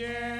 vient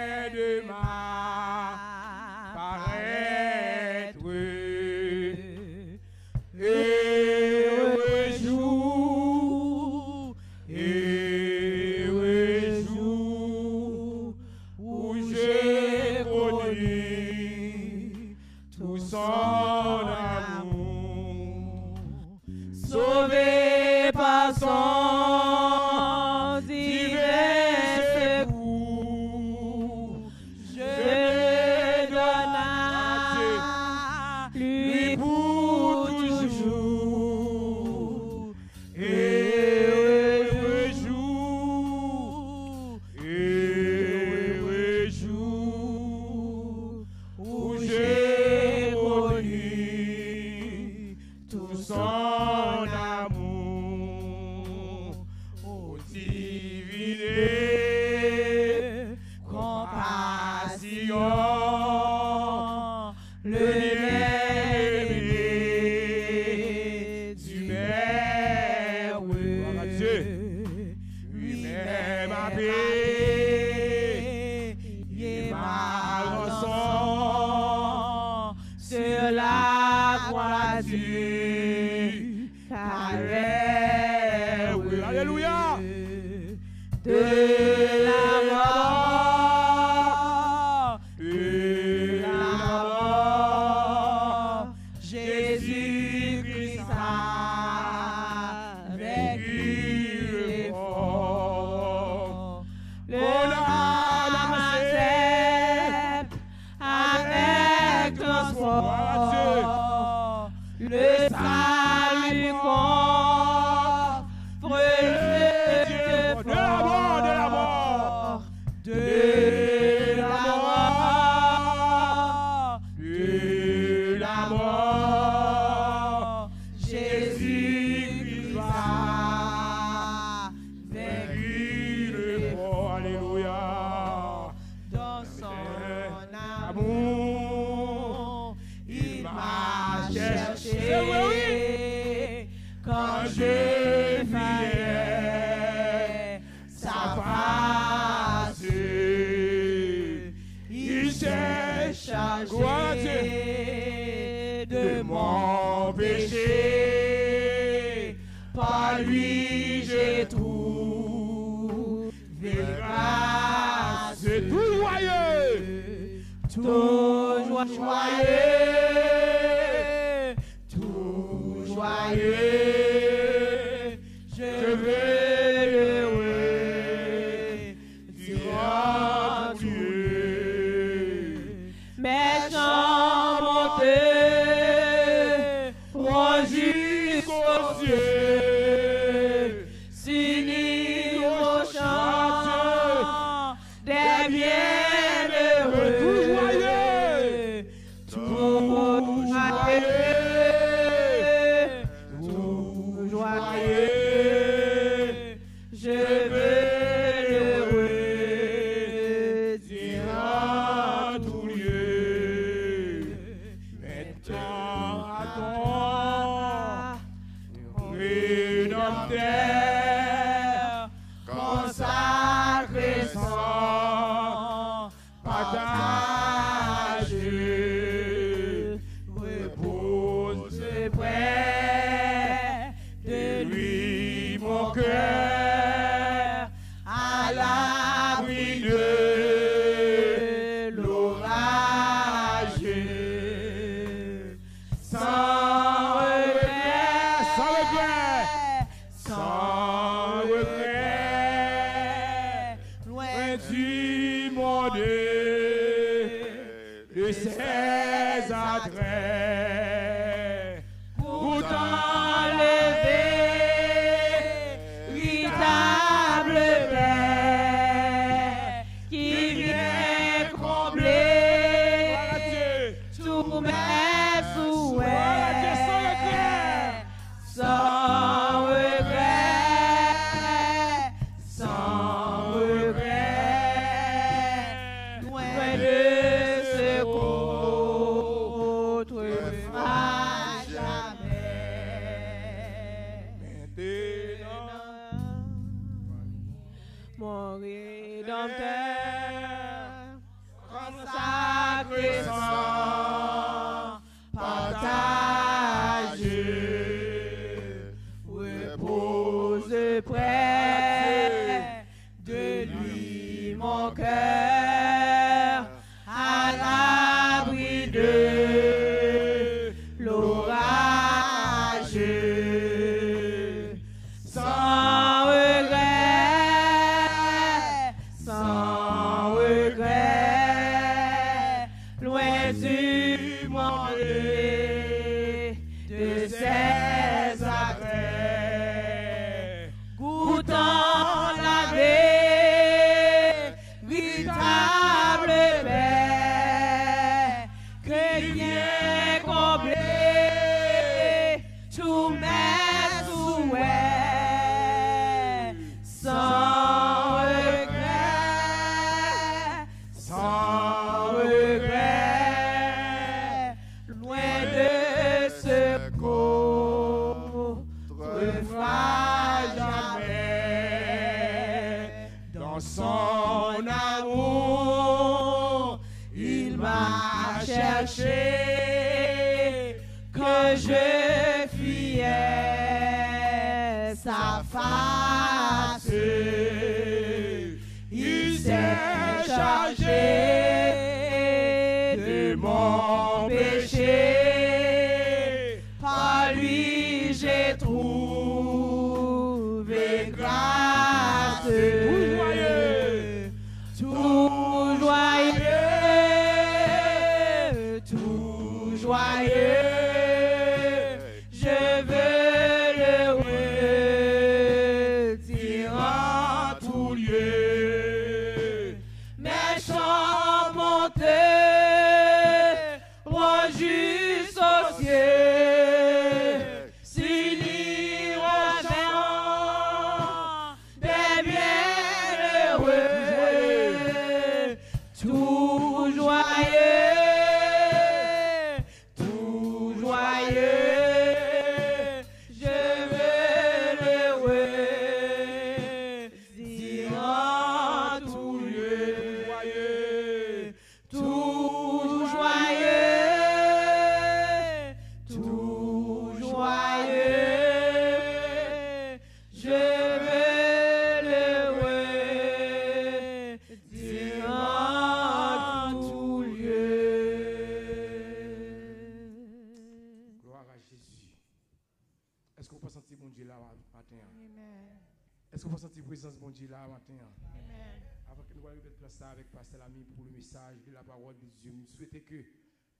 que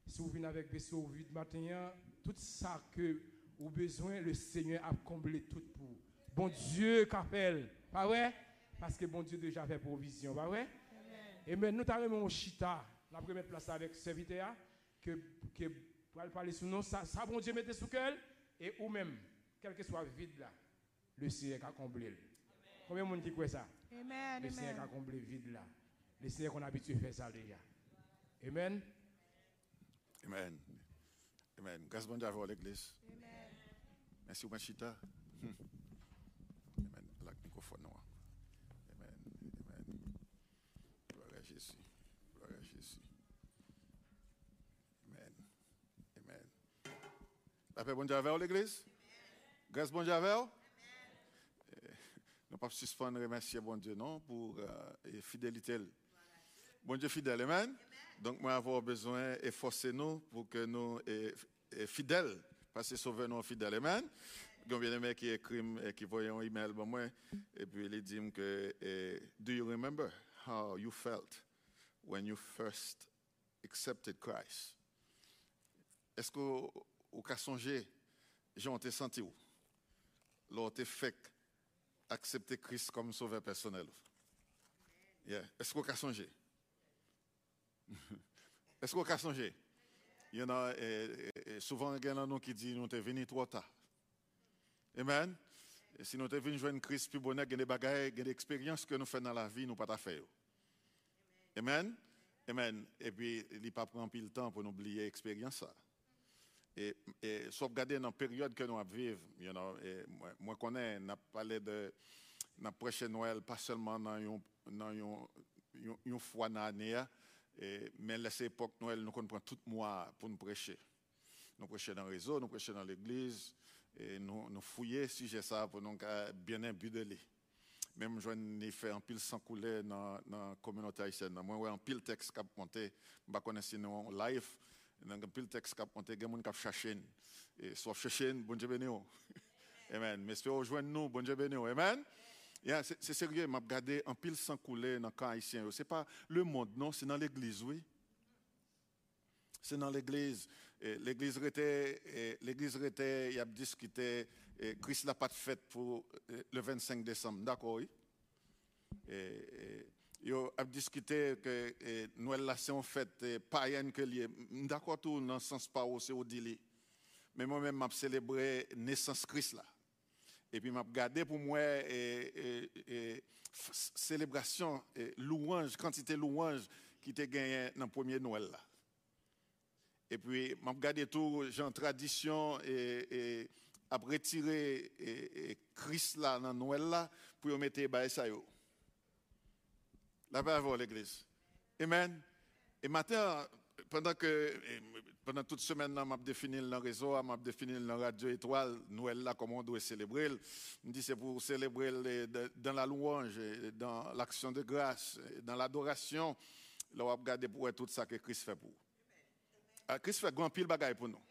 si vous venez avec des sauts de matin, tout ça que vous avez besoin, le Seigneur a comblé tout pour. vous. Bon Dieu qu'appelle, pas vrai? Parce que bon Dieu déjà fait provision, pas vrai? Et maintenant, nous avons mon chita, la première place avec serviteur, que, que pour aller parler sur nous, ça, ça bon Dieu mettez sous cœur, et ou même, quel que soit vide là, le Seigneur a comblé. Combien de monde qui croit ça? Amen, Le Seigneur a comblé vide là. Le Seigneur qu'on a habitué à faire ça déjà. Amen. Amen. Amen. Grâce bon Dieu à l'église. Merci, Machita. Amen. La microphone, non. Amen. Amen. Gloire à Jésus. Gloire à Jésus. Amen. Amen. La paix bon Dieu avec l'église. Grâce bon Dieu avec vous. Eh, Nous ne pas suspendre remercier bon Dieu, non, pour euh, fidélité. Bon Dieu fidèle, amen. Donc, moi, avoir besoin et forcer nous pour que nous soyons fidèles, parce que sauver nous fidèles, amen. Il y a bien aimé qui écrit, et qui voyait un email pour moi, et puis il dit que, eh, do you remember how you felt when you first accepted Christ? Est-ce que vous avez songé, j'ai été senti où? De fait accepter Christ comme sauveur personnel. Yeah. Est-ce que vous avez songé? Est-ce vous avez songé? Il y en a eh, eh, souvent il y en a nous qui disent nous sommes venus trop tard. Amen. Si nous sommes venus joindre Christ plus bonheur, il y a des bagages, a des expériences que nous faisons dans la vie, nous ne pas faire. Amen. Amen. Et puis, il ne pas prendre le temps pour oublier l'expérience. Et, et soit regarder dans la période que nous vivons, you know, moi, moi connais, on a parlé de la prochaine Noël, pas seulement dans une, une, une, une fois dans l'année, Mais là, c'est époque Noël, nous prenons tout mois pour nous prêcher. Nous prêchons dans le réseau, nous prêchons dans l'église, et nous, nous fouillons si j'ai ça pour nous bien imbu de lui. Même je n'ai fait un pile sans couler dans la communauté haïtienne. Moi, un pile texte qui a monté, je connais pas live, un pile texte qui a monté, il y a des gens qui cherché. Et soit cherché, bon Dieu béni. Amen. Mais si vous nous, bon Dieu béni. Amen. C'est sérieux, m'a regardé un pile sans couler dans le camp haïtien. Ce n'est pas le monde, non, c'est dans l'église, oui. C'est dans l'église. L'église était, l'église était, il y a discuté, Christ n'a pas de fête pour le 25 décembre, d'accord, oui. Il a discuté que Noël là c'est en fête païenne que lié. D'accord tout dans le sens pas c'est au dit Mais moi-même m'a célébré naissance Christ là. Et puis, m'a regardé pour moi et, célébration, et louange, quantité louange qui était gagné dans le premier Noël. Là. Et puis, m'a regardé tout, en tradition et, et a retiré et, Christ là dans Noël là pour mettre ça yo. La à l'église. Amen. Et maintenant, pendant que pendant toute semaine, je défini le réseau, je défini le radio étoile, Noël là, comment on doit célébrer. Je dis c'est pour célébrer dans la louange, dans l'action de grâce, dans l'adoration. Là, on va regarder pour tout ça que Christ fait pour. Ah, Christ fait grand pile bagaille pour nous.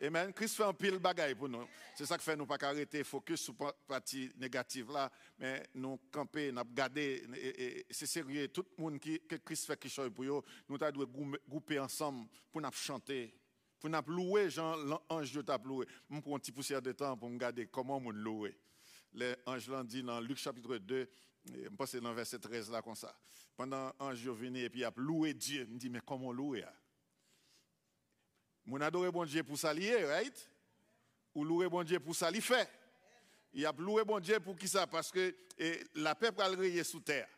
Amen. Christ fait un pile bagaille pour nous. C'est ça qui fait nous pas arrêter focus sur la partie négative là, mais nous camper, nous garder c'est sérieux tout le monde qui que Christ fait qui pour nous, nous devons grouper ensemble pour nous chanter, pour nous louer Jean l'ange de t'a loué. Je prends un petit poussière de temps pour me garder comment nous louer. L'ange l'a dit dans Luc chapitre 2, je pense dans verset 13 là comme ça. Pendant l'ange venu et puis il a loué Dieu, me dit mais comment louer mon adore bon Dieu pour ça right? Ou louer bon Dieu pour ça fait. Il a loué bon Dieu pour qui ça? Parce que la paix pour aller sous terre.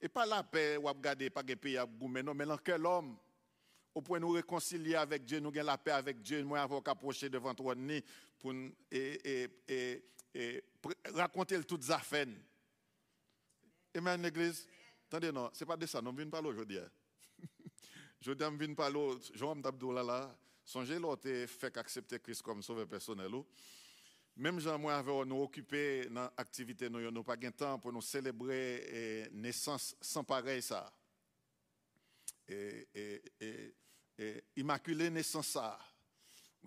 Et pas la paix ou garder pas de pays non, mais dans quel homme? Au point de nous réconcilier avec Dieu, nous avons la paix avec Dieu, nous avons approché devant toi pour et, et, et, raconter toutes les affaires. Amen, l'église. Attendez, non, ce n'est pas de ça, nous venons parler aujourd'hui. Je ne viens pas l'autre, Jean Abdoula là, songez l'autre fait accepter Christ comme sauveur personnel. Même Jean, moi, avons nous occupé dans l'activité, nous n'avons pas de temps pour nous célébrer la naissance sans pareil ça. Et, et, immaculée naissance ça.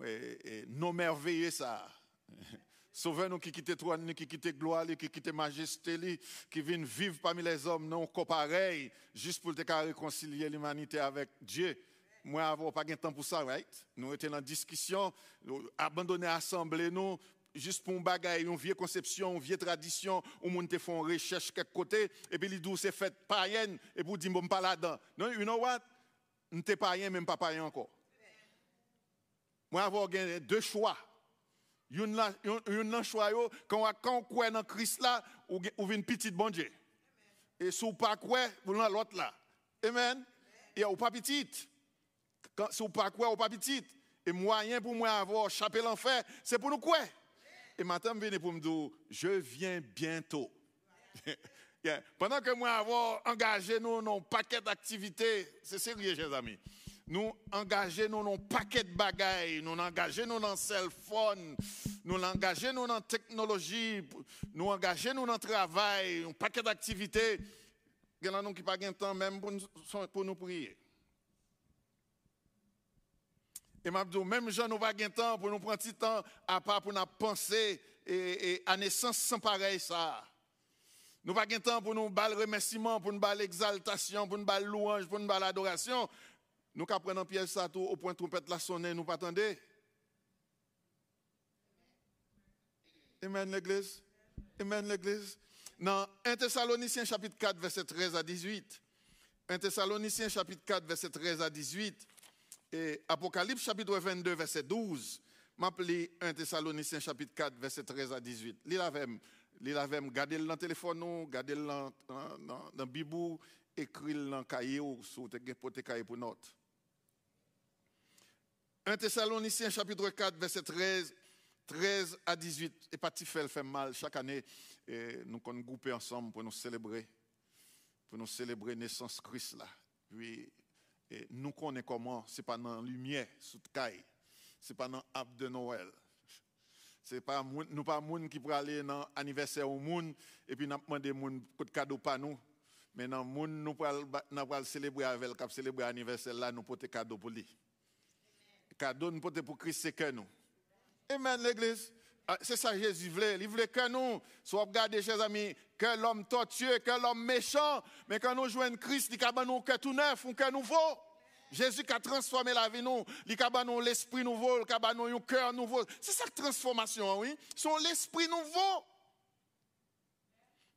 Et, non merveilleux ça. Sauveur nous qui quitte toi, qui quitte gloire, qui quitte majesté, qui vient vivre parmi les hommes, non pareil, juste pour te réconcilier l'humanité avec Dieu. Moi, avoir pas de temps pour ça, right? Nous étions en discussion, abandonner l'assemblée, nous, juste pour un bagage, une vieille conception, une vieille tradition, où on te font recherche quelque côté, et puis les c'est fait païenne, et pour dire, bon, pas là-dedans. Non, you know what? Nous pas païen, même pas païen encore. Moi, avoir deux choix. Yon nan choix quand on croit dans Christ là, ou ou une petite bon Dieu. Et si vous pas croire, vous dans l'autre là. Amen. Et ou pas petite. Quand si vous pas croire, ou pas petite. Et moyen pour moi avoir chapé l'enfer, c'est pour nous croire. Et maintenant, je viens pour me dire, je viens bientôt. Pendant que moi avoir engagé nous dans un paquet d'activités, c'est sérieux, chers amis nous engager nous dans paquet de bagailles, nous engager nous dans cell phone, nous engager nous dans technologie, nous engager nous dans travail, un paquet d'activités. Il y en a qui pas de temps même pour nous, prier. Et m'a dit, même gens nous pas de temps pour nous prendre petit temps à part pour nous penser et, à naissance sans pareil ça. Nous pas de temps pour nous bal remerciement, pour nous bal exaltation, pour nous bal louange, pour nous bal adoration. Nous apprenons pièce ça tout au point de trompette la sonner, nous pas. Amen l'église. Amen l'église. Dans 1 Thessaloniciens chapitre 4 verset 13 à 18. 1 Thessaloniciens chapitre 4 verset 13 à 18 et Apocalypse chapitre 22 verset 12. M'appelez 1 Thessaloniciens chapitre 4 verset 13 à 18. Lila avec lila avec gardez le dans téléphone gardez le dans dans bibou, écrit le dans cahier ou sur te cahier pour note. 1 Thessaloniciens chapitre 4, verset 13, 13 à 18. Et pas fait mal chaque année. Et nous sommes groupés ensemble pour nous célébrer. Pour nous célébrer naissance Christ là. Puis, et nous connaissons comment, c'est pas dans la lumière, sous le caille. C'est pas dans l'arbre de Noël. C'est pas nous pas qui pour aller dans l'anniversaire au monde et puis nous demander moun de cadeau pas nous. Mais dans moun nous pour célébrer avec le célébrer l'anniversaire là nous porter cadeau pour lui. Cadeau nous porter pour Christ c'est que nous. Amen l'église. Ah, c'est ça Jésus voulait. Il voulait que nous, soit regardez, chers amis, que l'homme tortueux, que l'homme méchant, mais quand nous jouons Christ, il a nous que tout neuf, un cœur nouveau. Jésus qui a transformé la vie nous, il a nous l'esprit nouveau, il a nous un cœur nouveau. C'est ça la transformation, oui. C'est l'esprit nouveau.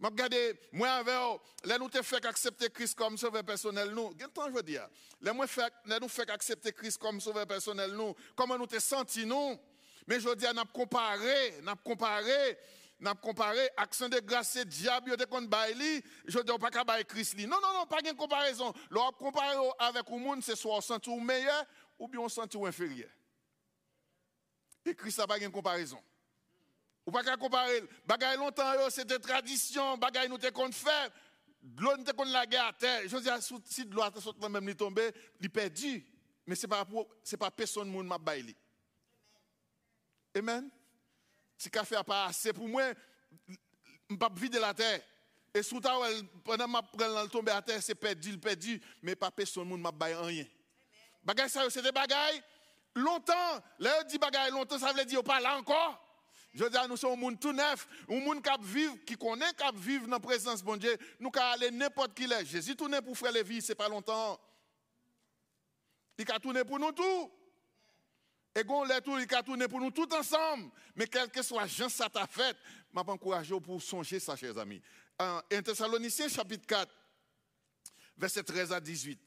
Regardez, moi avec nous te fait accepter Christ comme sauveur personnel nous. Quel temps je veux dire nous accepter Christ comme sauveur personnel nous. Comment nous te senti nous? Mais je dis, on a comparé, on a comparé, on a comparé, action de grâce, c'est diable, de baili, je dis, pas qu'à Christ Non, non, non, pas de comparaison. Leur comparer avec le monde, c'est soit on sent meilleur, ou bien on sent inférieur. Et Christ n'a pas de comparaison. Ou pas qu'à comparer. Bagay longtemps, c'était tradition, bagay nous te qu'on faire. L'eau nous te qu'on la à terre. Je dis, si de l'eau a même tomber, il perdu. Mais ce n'est pas, pas personne qui m'a baili. Amen. Si café n'a pas assez pour moi, je ne pas vider la terre. Et sous ta pendant que je prends tomber à terre, c'est perdu, perdu, mais pas personne ne m'a baillé rien. Bagay ça, c'est des bagailles. Longtemps, là, dit bagaille longtemps, ça veut dire pas là encore. Je veux dire, nous sommes un monde tout neuf, un monde qui vivre, qui connaît, qui vivre dans la présence de Dieu. Nous pouvons aller n'importe qui est. Jésus tourné pour faire les vies, ce n'est pas longtemps. Il a tourné pour nous tout. Et qu'on les tout, il a tourné pour nous tout ensemble. Mais quel que soit Jean ça t'a fait, m'a encouragé pour songer ça, chers amis. En 1 Thessaloniciens chapitre 4, verset 13 à 18.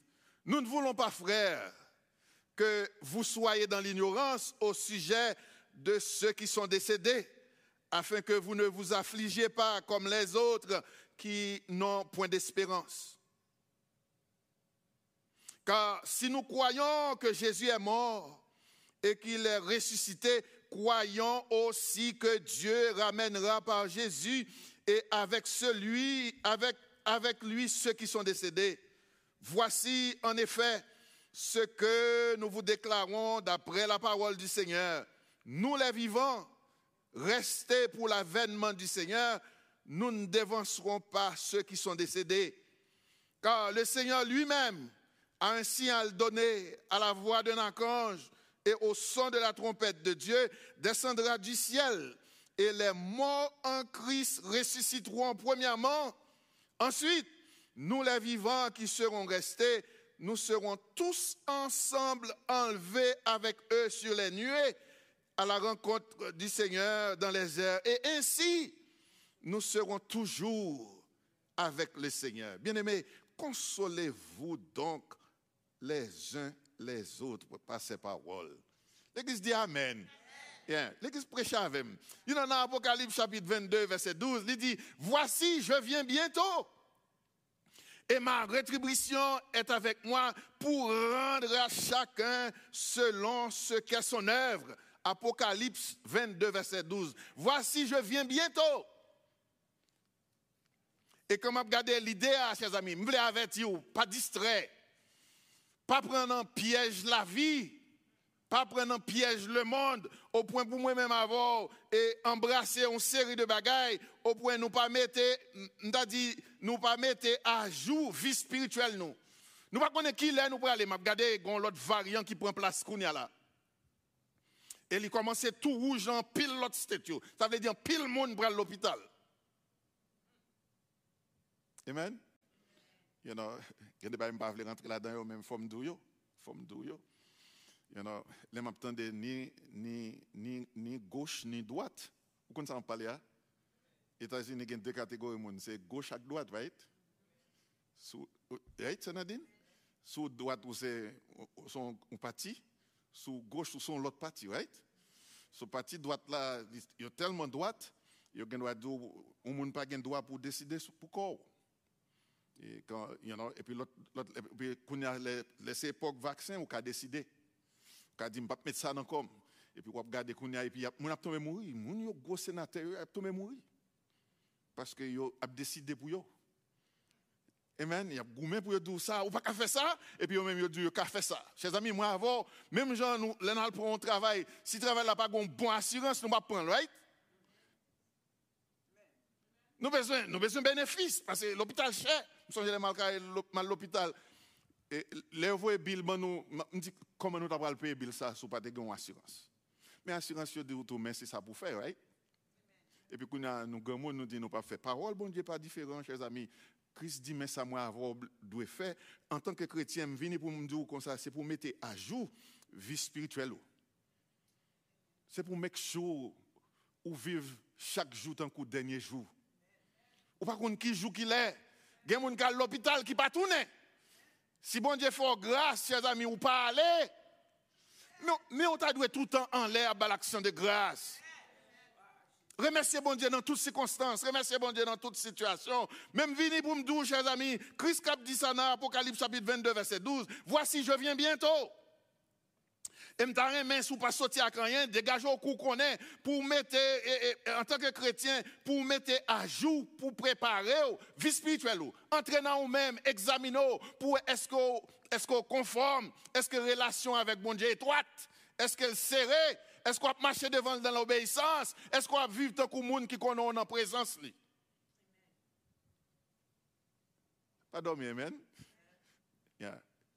Nous ne voulons pas, frères, que vous soyez dans l'ignorance au sujet de ceux qui sont décédés, afin que vous ne vous affligiez pas comme les autres qui n'ont point d'espérance. Car si nous croyons que Jésus est mort, et qu'il est ressuscité, croyons aussi que Dieu ramènera par Jésus et avec, avec lui ceux qui sont décédés. Voici en effet ce que nous vous déclarons d'après la parole du Seigneur. Nous les vivants, restés pour l'avènement du Seigneur, nous ne dévancerons pas ceux qui sont décédés. Car le Seigneur lui-même a un signal donné à la voix d'un archange et au son de la trompette de Dieu descendra du ciel et les morts en Christ ressusciteront premièrement. Ensuite, nous les vivants qui serons restés, nous serons tous ensemble enlevés avec eux sur les nuées à la rencontre du Seigneur dans les airs. Et ainsi, nous serons toujours avec le Seigneur. Bien-aimés, consolez-vous donc les uns les autres par ces paroles. L'Église dit Amen. L'Église prêche avec moi. Il en a Apocalypse chapitre 22, verset 12. Il dit, voici, je viens bientôt. Et ma rétribution est avec moi pour rendre à chacun selon ce qu'est son œuvre. Apocalypse 22, verset 12. Voici, je viens bientôt. Et comme je regarde l'idée, chers amis, je voulais avertir, pas distrait. Pas prendre en piège la vie. Pas prendre en piège le monde. Au point pour moi-même avoir et embrasser une série de bagailles. Au point nous pas mettre, dit, nous pas à jour vie spirituelle nous. Nous pas connaître qui est, nous pour aller. Regarder l'autre variant qui prend place là. Et il commence tout rouge en pile l'autre statue. Ça veut dire pile monde pour l'hôpital. Amen? You know, a des gens qui rentrer là-dedans, même forme d'où forme d'où You know, les m'attendent ni, ni, ni, ni gauche ni droite. Vous connaissez en parler, hein? États-Unis, il y a? Deux catégories de monde. C'est gauche et droite, right? Sous, right, c'est Nadine? Sous droite, c'est son parti? Sous gauche, c'est l'autre parti, right? Sous parti droite là, il y a tellement droite, il y a droit, droit pour décider pour quoi. Et, you puis, quand il y a les, époques vaccin, on a décidé. On a dit, on va mettre ça dans comme. Et puis, on a regardé qu'on a, et puis, on a tombé mourir. Mon gros sénateur, a tombé mourir. Parce yo a décidé pour eux. Amen. Il y a gourmet pour dire ça, ou pas qu'à faire ça, et puis même dit qu'à faire ça. Chers amis, moi avant, même gens, nous, là, pour un travail, si le travail n'a pas une bonne assurance, nous pas prendre, right? Nous besoin, nous besoin de bénéfices, parce que l'hôpital cher. Nous sommes mal l'hôpital. Et les voix bill, nous, dit comment nous avons payer bill ça, si pas de assurance. Mais assurance, je dis, mais c'est ça pour faire, right? Et puis, nous avons nous dit, nous pas faire parole, bon Dieu, pas différent, chers amis. Christ dit, mais ça, moi, avoir doit faire. En tant que chrétien, je viens pour me dire comme c'est pour mettre à jour vie spirituelle. C'est pour mettre sure ou vivre chaque jour tant que dernier jour. Ou pas contre qui joue qu'il est. Il y a l'hôpital qui pas tourner. Si bon Dieu fait grâce, chers amis, ou pas aller. Mais, on t'a tout le temps en l'air à l'action de grâce. Remerciez bon Dieu dans toutes circonstances. Remerciez bon Dieu dans toutes situations. Même vini pour me chers amis, Christ cap dit ça dans Apocalypse chapitre 22, verset 12. Voici, je viens bientôt. Et me main sous pas sortir à rien, dégagez au coup qu'on est pour mettre, en tant que chrétien, pour mettre à jour, pour préparer, vie spirituelle, entraînant vous-même, examinez pour est-ce qu'on est conforme, est-ce que relation avec bon Dieu étroite, est-ce qu'elle serrée, est-ce qu'on a marché devant dans l'obéissance? Est-ce qu'on a vivre tant que monde qui connaît en présence? Pas dormir, amen?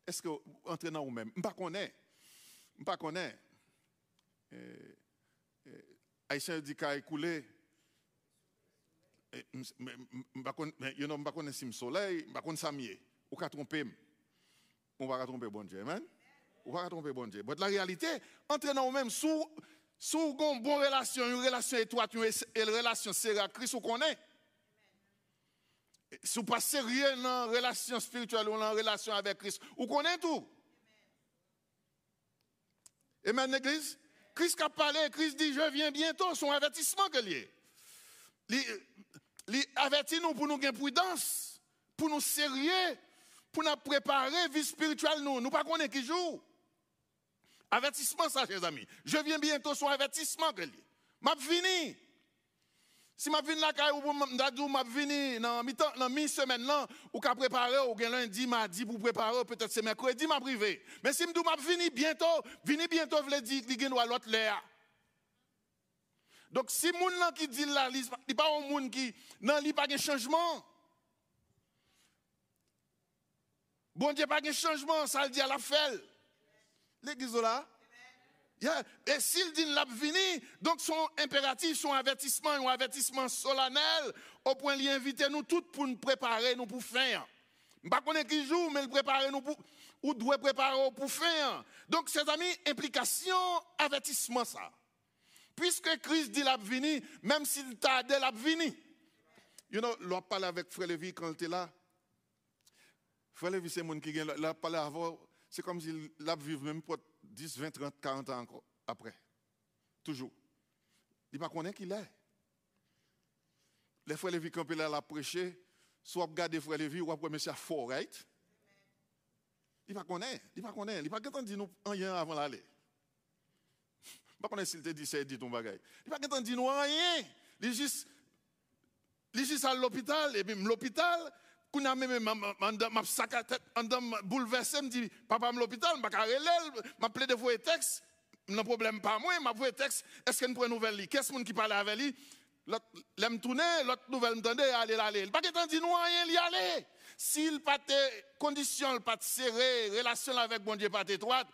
Est-ce que entrer dans vous-même? Je ne connais pas. Je ne connais pas. Haïtien dit qu'il a écoulé. Je ne connais pas si soleil, je ne connais pas si Ou qu'à tromper. On va tromper bon Dieu, amen? Ou va tromper bon Dieu. Mais la réalité, entraînant même sous sous une bonne relation, une relation étroite, une relation sérieuse Christ, vous connaissez. Si vous pas sérieux dans une relation spirituelle ou dans une relation avec Christ, vous connaissez tout. Amen, l'église? Christ a parlé, Christ dit, je viens bientôt, son avertissement que lié. Il avertit nous pour nous gagner prudence, pour nous sérieux, pour nous préparer vie spirituelle nous. Nous pas connaissons qui joue. Avertissement, ça, chers amis. Je viens bientôt sur avertissement que lié. M'a. Si m'a venu la caille ou m'a venu dans mi mi-semaine là ou qu'a préparé ou lundi mardi pour préparer peut-être c'est mercredi m'a privé. Mais si m'dou m'a venu bientôt, vini bientôt veut dire li gen l'autre l'air. Donc si moun là qui dit là, il pas un moun qui non li pas de changement. Bon Dieu pas de changement, ça le dit à la fête Et s'il dit l'a vini, donc son impératif, son avertissement, un avertissement solennel, au point d'y inviter nous tous pour nous préparer, nous pour faire. Je ne sais pas qui joue, mais le préparer nous pour, ou doit préparer pour faire. Donc, ses amis, implication, avertissement ça. Puisque Christ dit l'a vini, même s'il t'a dit l'a vini. You know, l'on parle avec Frère Lévi quand il était là. Frère Lévi, c'est mon qui là, parlé avant c'est comme s'il l'a vécu même pour 10, 20, 30, 40 ans encore après. Toujours. Il ne connaît qui est. Les frères Lévi, quand il a prêché, soit regarder frère Lévi, ou après monsieur fort, right? Il ne connaît. Il ne connaît. Il ne pas dire nous rien avant d'aller. Je ne pas s'il te dit ça, dit ton bagage. Il ne pas dire nous rien. Il est juste, il est juste à l'hôpital, et même l'hôpital, quand même m'a sac me dit papa à l'hôpital, m'a carré m'a plaidé voir texte, non problème pas moi, m'a voir texte, est-ce qu'il prend nouvelle Qu'est-ce que qui parle avec lui L'aime tourner, l'autre nouvelle aller. Pas qu'il dit non rien, y aller. S'il pas de conditions, pas serré, relation avec bon Dieu pas étroite,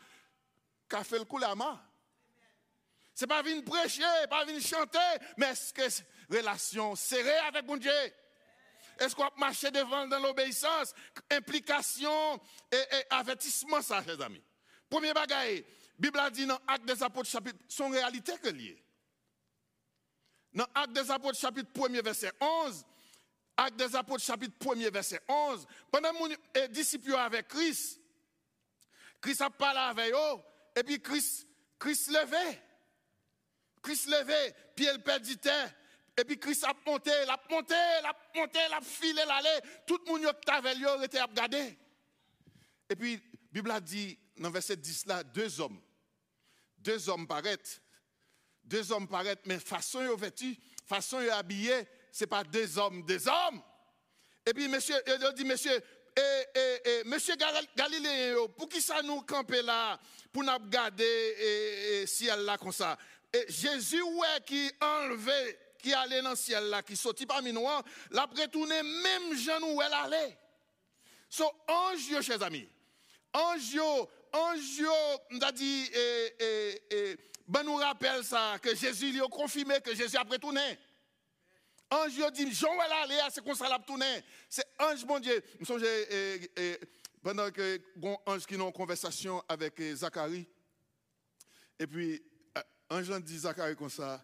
qu'a fait le coup là main. C'est pas venir prêcher, pas chanter, mais est-ce que relation serrée avec Dieu? Est-ce qu'on a marché devant dans l'obéissance? Implication et, avertissement, ça, chers amis. Premier bagaille, Bible a dit dans Acte des Apôtres, chapitre, son réalité que lié. Dans Acte des Apôtres, chapitre 1er, verset 11, Acte des Apôtres, chapitre 1er, verset 11, pendant que les disciples avec Christ, Christ a parlé avec eux, et puis Christ, Christ levait. Christ levait, puis il perdit terre. Et puis Christ a monté, il a monté, il a monté, il a filé l'aller. Tout le monde qui avait était à regarder. Et puis, la Bible a dit, dans verset 10 là, deux hommes. Deux hommes paraissent. Deux hommes paraissent, mais façon de vêtus, façon de habillés, ce n'est pas deux hommes, des hommes. Et puis, monsieur, il dit, monsieur, et, et, et, monsieur Galilée, pour qui ça nous camper là, pour nous garder si ciel là comme ça? Et Jésus, ouais, qui enlevé, qui allait dans le ciel là, qui sortit parmi nous, l'a retourné même Jean où elle allait. So, ange, chers amis, ange, ange, on a dit, et, et, et, ben nous rappelle ça, que Jésus lui a confirmé que Jésus a retourné. Ange dit, Jean elle allait, c'est comme ça l'a tourné. C'est ange, mon Dieu. Souviens, pendant que ange qui a une conversation avec Zacharie, et puis, ange dit Zacharie comme ça,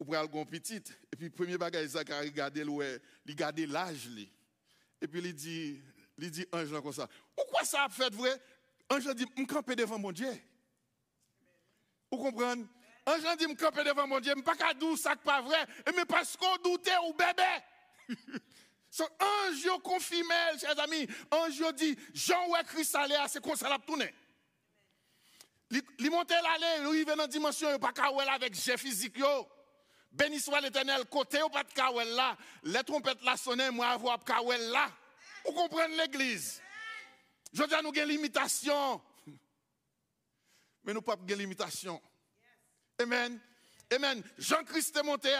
ou pral gon petite, et puis premier bagage Zacharie regarde il garde l'âge Et puis il dit, il dit ange comme ça. Pourquoi ça a fait vrai? Ange dit, me camper devant mon Dieu. Vous comprenez Ange dit, me devant mon Dieu, pas qu'à douce, ça pas vrai, mais parce qu'on doutait ou bébé? So, ange confirmé, chers amis, ange dit, Jean ouais Christ allait, c'est comme ça l'a tourné. Il monte l'allée, il arrive dans dimension, il pas qu'à avec Jeff physique yo. Béni soit l'éternel, côté ou pas de kawel là, les trompettes la sonné, moi avoir kawel là. Vous comprenez l'église? Je dis à nous avons limitation. Mais nous pas de limitation. Amen. Amen. Jean-Christ est.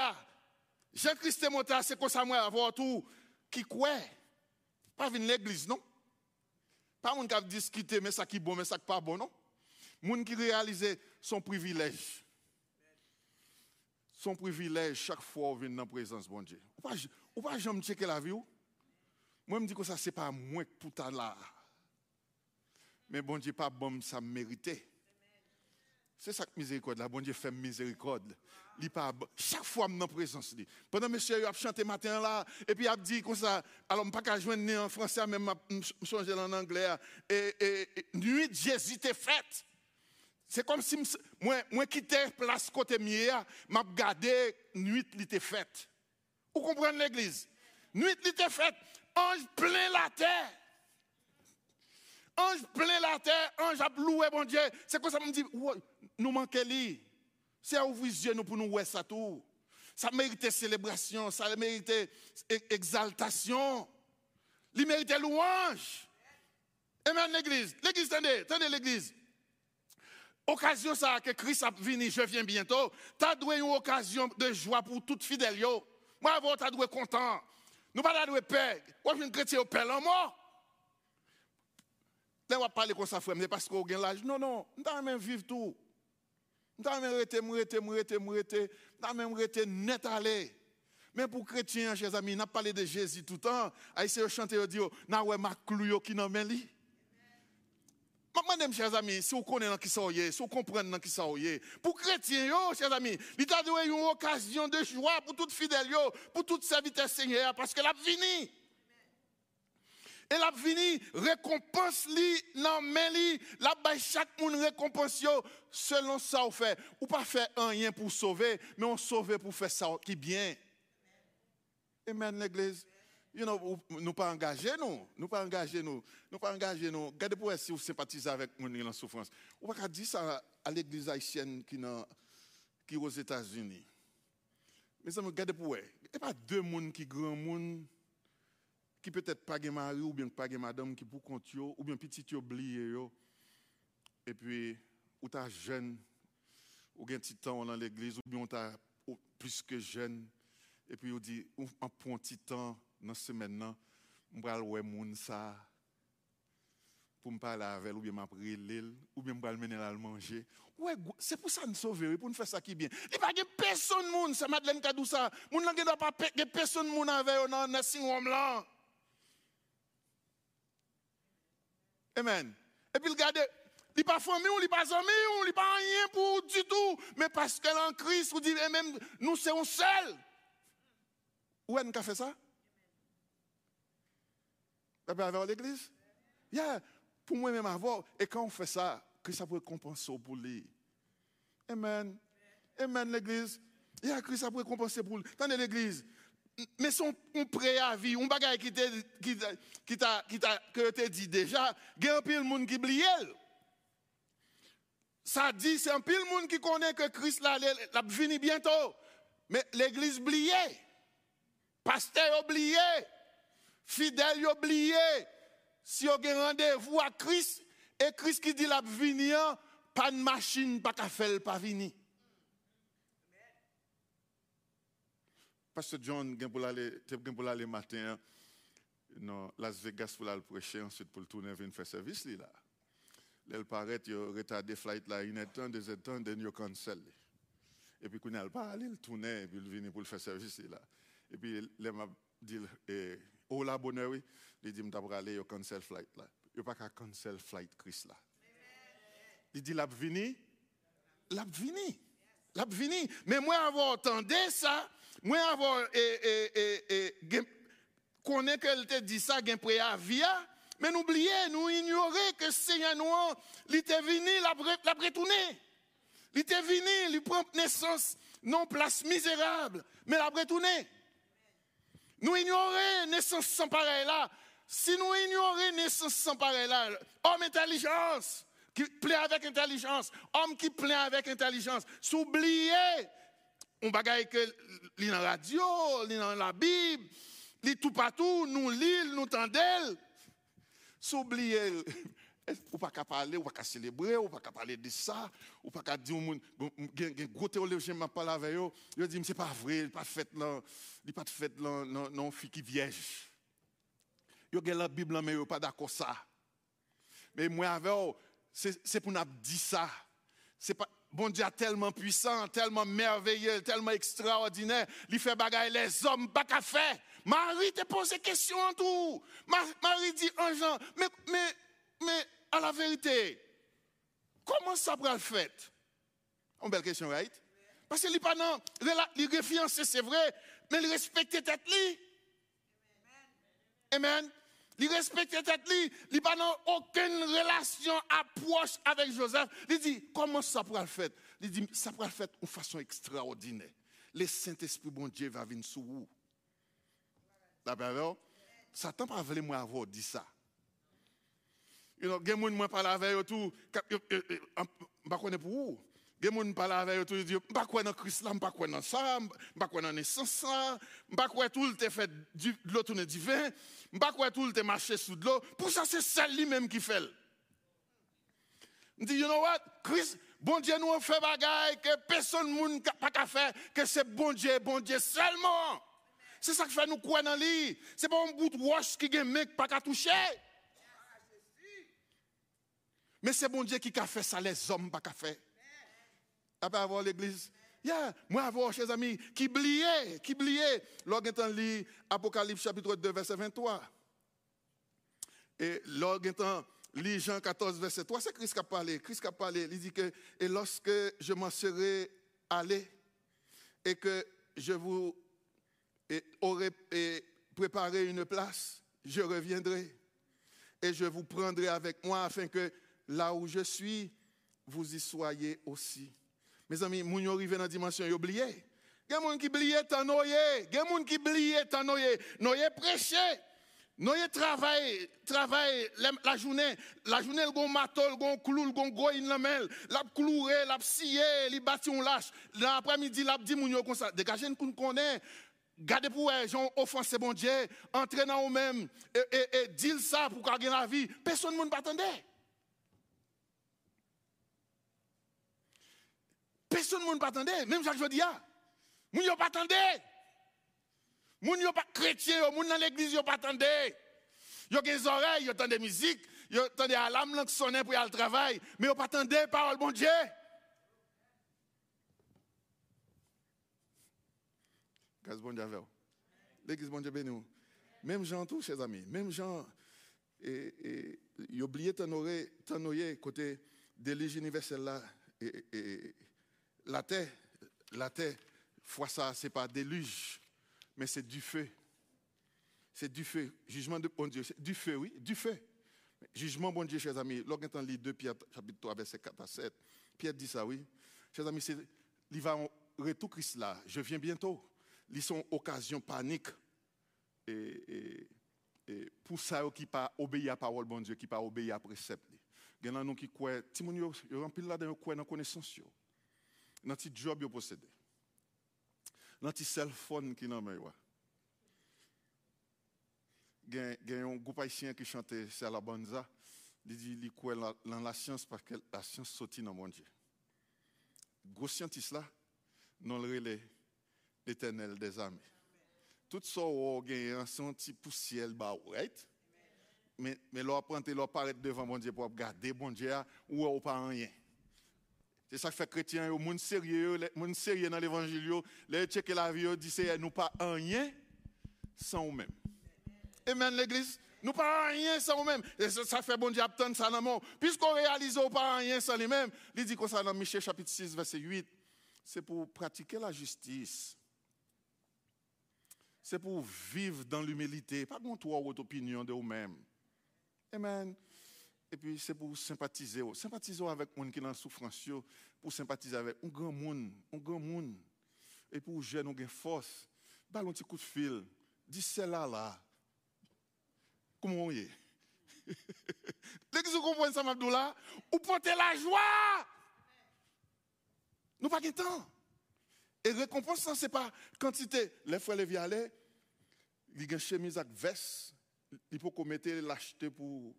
Jean-Christ est monté c'est comme ça, moi, avoir tout qui quoi. Pas venir l'église, non? Pas mon qui a discuté, mais ça qui est bon, mais ça qui pas bon, non? Moun qui réalise son privilège. Son privilège chaque fois vient dans la présence bon Dieu. Ou pas jamais checker la vie Moi je me dis que ça c'est pas moi tout à l'heure. Mais bon Dieu pas bon ça méritait. C'est ça que miséricorde là, bon Dieu fait miséricorde. pas chaque fois dans la présence Pendant monsieur a chanté matin là et puis il a dit comme ça, alors je pas qu'à joindre en français même je en anglais et, et, nuit Jésus était faite. C'est comme si moi, moi quittais place côté mien, m'a regardé nuit qui était faite. Vous comprenez l'église? Nuit qui était faite, ange plein la terre. Ange plein la terre, ange a loué bon Dieu. C'est comme ça me dit, nous manquons lui. C'est à ouvrir les yeux nous pour nous voir ça tout. Ça méritait célébration, ça méritait exaltation. Il méritait louange. Amen l'église. L'église, attendez, attendez l'église occasion ça que Christ a venu, je viens bientôt, tu as une occasion de joie pour toute fidèle. Moi, avant, tu as doué content. Nous pas doué paix. Moi, je suis chrétien au père en. Là, on va parler comme ça, frère, parce qu'on a l'âge. Non, non, nous avons même vivre tout. Nous avons même rester, rester, rester, rester. Nous avons même rester net aller. Mais pour chrétiens, chers amis, nous avons parlé de Jésus tout le temps. Aïe, chanter, on dit, nous avons ma clou qui n'a même Madame, chers amis, si vous connaissez qui ça si vous comprenez qui ça pour chrétiens, chers amis, il a une occasion de joie pour tout fidèle, pour tout serviteur Seigneur, parce que l'a fini. Et l'a fini, récompense li, la chaque monde récompense selon ça on fait. Ou pas faire rien pour sauver, mais on sauve pour faire ça qui bien. Amen, l'église you know, nous pas engagés, nous. Nous pas engagés, nous. Nous pas engagés, nous. Regardez pour si vous sympathisez avec mon en souffrance. Ou pas dire ça à l'église haïtienne qui, qui est aux États-Unis. Mais ça me regardez pour n'y a pas deux monde qui grand monde qui peut-être pas de mari ou bien pas de madame qui pour compte ou bien petit yo oublié Et puis ou ta jeune ou un petit temps dans l'église ou bien ta plus que jeune et puis on dit on prend petit temps dans ce semaine, je vais voir moun ça pour me parler avec ou bien m'appeler l'île ou bien me mener à manger. C'est pour ça nous sauver, pour nous faire ça qui bien. Il n'y a pas de personne c'est Madeleine ça. Moun n'a pas de personne avec dans le là. Amen. Et puis regardez, il pas famille, il pas ami, il pas rien pour du tout, mais parce qu'elle en Christ, vous dites même nous sommes seuls. Où est-ce qu'on fait ça? Avec l'église? Yeah. Pour moi-même avoir. Et quand on fait ça, que ça peut compenser pour lui. Amen. Amen, l'église. Yeah, que ça peut compenser pour lui. Attendez l'église. Mais son un préavis, un bagage qui t'a qui qui que dit déjà, il y a un pile monde qui oublie. Ça dit c'est un pile monde qui connaît que Christ l'a l'a venu bientôt. Mais l'église oubliée. Pasteur oublié Fidèle, oublié. Si vous avez rendez-vous à Christ, et Christ qui dit la venir, pas de machine, pas qu'à faire, pas venir. Pasteur John, pour aller matin, non, Las Vegas pour aller prêcher, ensuite pour le tourner, venir faire service là. Elle paraît, il retardé flight là, une temps, deux temps, then you cancel. Et puis, quand il pas aller, il tourne, et puis il pour le faire service là. Et puis, il m'a dit, oh la bonne oui, il dit, vais aller, il cancel flight là. Il pas qu'à cancel flight Chris là. Il dit, l'a vini, l'a vini. Mais moi, avoir entendu ça, moi, avoir, et, et, connaît qu'elle te dit ça, gen préavis, mais n'oubliez, nous ignorer que Seigneur nous, il était venu, la retourné. Il était venu, il prend naissance, non place misérable, mais la retourné. Nous ignorer naissance sans pareil là. Si nous ignorer naissance sans pareil là, homme intelligence, qui plaît avec intelligence, homme qui plaît avec intelligence, s'oublier, on bagaille que dans la radio, dans la Bible, lit tout partout, nous lisons, nous tendons. S'oublier, ou pas qu'à parler, ou pas qu'à célébrer, ou pas qu'à parler de ça, ou pas qu'à dire au monde, un gros théologien m'a parlé avec eux, il dit, c'est pas vrai, il pas fait là, il pas fait là, non, non, fille qui vierge. Yo gen la Bible mais yo pas d'accord ça. Mais moi avec c'est pour nous dire ça. C'est pas bon Dieu tellement puissant, tellement merveilleux, tellement extraordinaire, il fait les hommes pas qu'à faire. Marie te pose des questions en tout. Marie dit en Jean, mais, mais, mais à la vérité, comment ça pourrait le faire? Une belle question, right? Parce qu'il n'est pas non, il réfiance, c'est vrai, mais il respecte tête lui. Amen. Il respecte tête lui, il n'a pas aucune relation approche avec Joseph. Il dit, comment ça pourrait le faire? Il dit, ça pourrait le faire de façon extraordinaire. Le Saint-Esprit, bon Dieu, va venir sur vous. D'accord? Satan pas voulu moi avoir dit ça. You know, gen moun mwen parle avec eux tout, m'pa connais pour où. Gen moun parle avec eux tout, dit m'pa quoi dans Christ là, m'pa quoi dans ça, m'pa quoi dans naissance ça, m'pa quoi tout le fait de l'eau tourner du vin, m'pa quoi tout le marché sous de l'eau. Pour ça c'est celle lui même qui fait. Me dit you know what? Christ Bon Dieu nous fait bagaille que personne moun pas qu'à faire que c'est bon Dieu, bon Dieu seulement. C'est ça qui fait nous croire dans lui. C'est pas un bout de roche qui a mec pas qu'à toucher. Mais c'est bon Dieu qui a fait ça, les hommes pas qu'à faire. Après avoir l'église? Yeah. Moi, avoir, chers amis, qui bliait, qui bliait. Lorsqu'on lit Apocalypse chapitre 2, verset 23. Et lorsqu'on lit Jean 14, verset 3, c'est Christ qui a parlé. Christ qui a parlé. Il dit que, et lorsque je m'en serai allé, et que je vous et aurait préparé une place, je reviendrai et je vous prendrai avec moi afin que là où je suis, vous y soyez aussi. Mes amis, moun yo arrivé dans dimension, y oublié. Il y a des gens qui oublient tant noyé. Noyé prêché. Noyé travail, travail la journée. La journée, le gon matol, gon clou, gon goïne la mel. La cloué, la scié, li bâti on lâche. L'après-midi, la dit moun yo comme nous connaît. Gardez pour eux, gens offensé bon Dieu, entrez dans vous-même et, et, dites ça pour gagner la vie. Personne ne m'attendait. Personne ne m'attendait, même Jacques Jodia. Moun yo pas. Moun yo pas chrétien, moun dans l'église yo pas attendait. Yo des oreilles, yo des musique, yo des alarmes qui sonnent pour aller au travail, mais yo pas attendait parole bon Dieu. Grâce bon Dieu L'église bon Dieu béni. Même Jean tout, chers amis, même Jean, et, et, oublié t'honorer côté de l'église universelle là, et, la terre, la terre, fois ça, c'est pas déluge, mais c'est du feu. C'est du feu. Jugement de bon Dieu, c'est du feu, oui, du feu. Jugement bon Dieu, chers amis, lorsqu'on lit 2 Pierre, chapitre 3, verset 4 à 7, Pierre dit ça, oui. Chers amis, c'est, il va retour Christ là, je viens bientôt ils sont occasion panique et, pour ça qui pas obéir à la parole de Dieu qui pas obéir à précepte il y a qui croient ti moun yo rempli là dans dans connaissance dans petit job yo dans petit cell phone qui nan main il y a un groupe haïtien qui chantait c'est la bonza. Il dit il croit dans la science parce que la science sortit dans mon Dieu. Gros scientiste là, non le l'éternel des armées. Tout ça, on a un senti poussière, bah, right? Mais, mais l'on apprend, l'on paraît devant mon Dieu pour regarder mon Dieu ou on pas rien. C'est ça qui fait chrétien, le monde sérieux, le monde sérieux dans l'évangile, les checker la vie, dit c'est nous pas rien sans nous-mêmes. Amen l'église. Nous pas rien sans nous-mêmes. Ça fait bon Dieu attendre ça dans monde. Puisqu'on réalise pas rien sans lui-même, il dit comme ça dans Michel chapitre 6 verset 8, c'est pour pratiquer la justice c'est pour vivre dans l'humilité, pas toi votre opinion de vous-même. Amen. Et puis c'est pour sympathiser, sympathiser avec les gens qui sont en souffrance, pour sympathiser avec un grand monde, un grand monde. Et pour jeune, une force, un petit coup de fil, dis cela là. Comment on y est? Dès que vous comprenez ça, Abdullah, vous portez la joie. Nous pas de temps. Et récompense, ce n'est pas quantité. Les frères Lévi allaient, il y a une chemise avec veste, il faut mettre l'acheter pour,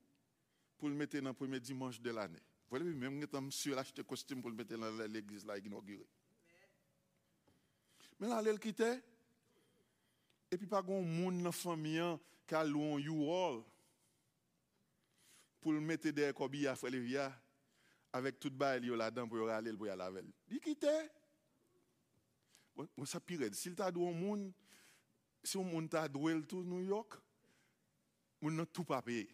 pour le mettre dans le premier dimanche de l'année. Vous voyez, même quand monsieur l'acheter costume pour le mettre dans l'église là, inaugurée. Mais là, elle quittait. Et puis, pas grand monde dans la famille qui a loué un U-Haul pour le mettre des cobilles à frère Lévi avec toute balle là-dedans pour aller pour aller avec. Il quittait. Bon, ça pire. S'il t'a doué un monde, si un monde t'a doué tout New York, on n'a tout pas payé.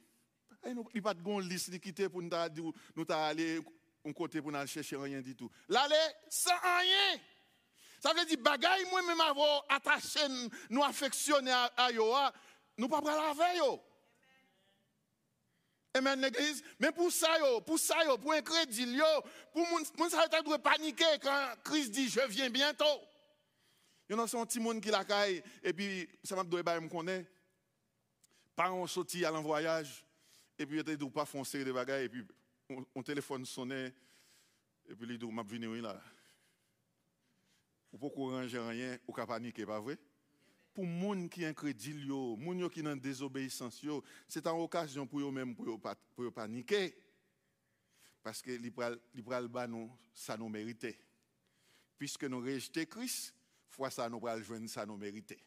Il n'y a pas de liste quitter pour nous nous aller un côté pour aller chercher rien du tout. L'aller sans rien. Ça veut dire bagaille moi même avoir attaché nous affectionner à yo, nous pas prendre la veille Amen l'église, mais pour ça yo, pour ça yo, pour un crédit yo, pour moun ça doit paniquer quand Christ dit je viens bientôt. Il y a un petit monde qui la caille, et puis ça m'a donné, me connaît. Parents sorti à voyage, et puis il était pas foncer des bagages, et puis mon téléphone sonnait, et puis il dit, m'a venu là. Ou pas ranger rien, ou pas paniquer, pas vrai? Pour les gens qui sont incrédules, les gens qui sont désobéissance, c'est une occasion pour eux-mêmes pour paniquer. Parce que les nous, ça nous méritait. Puisque nous rejetons Christ, fois ça nous allons joindre ça nous mériter.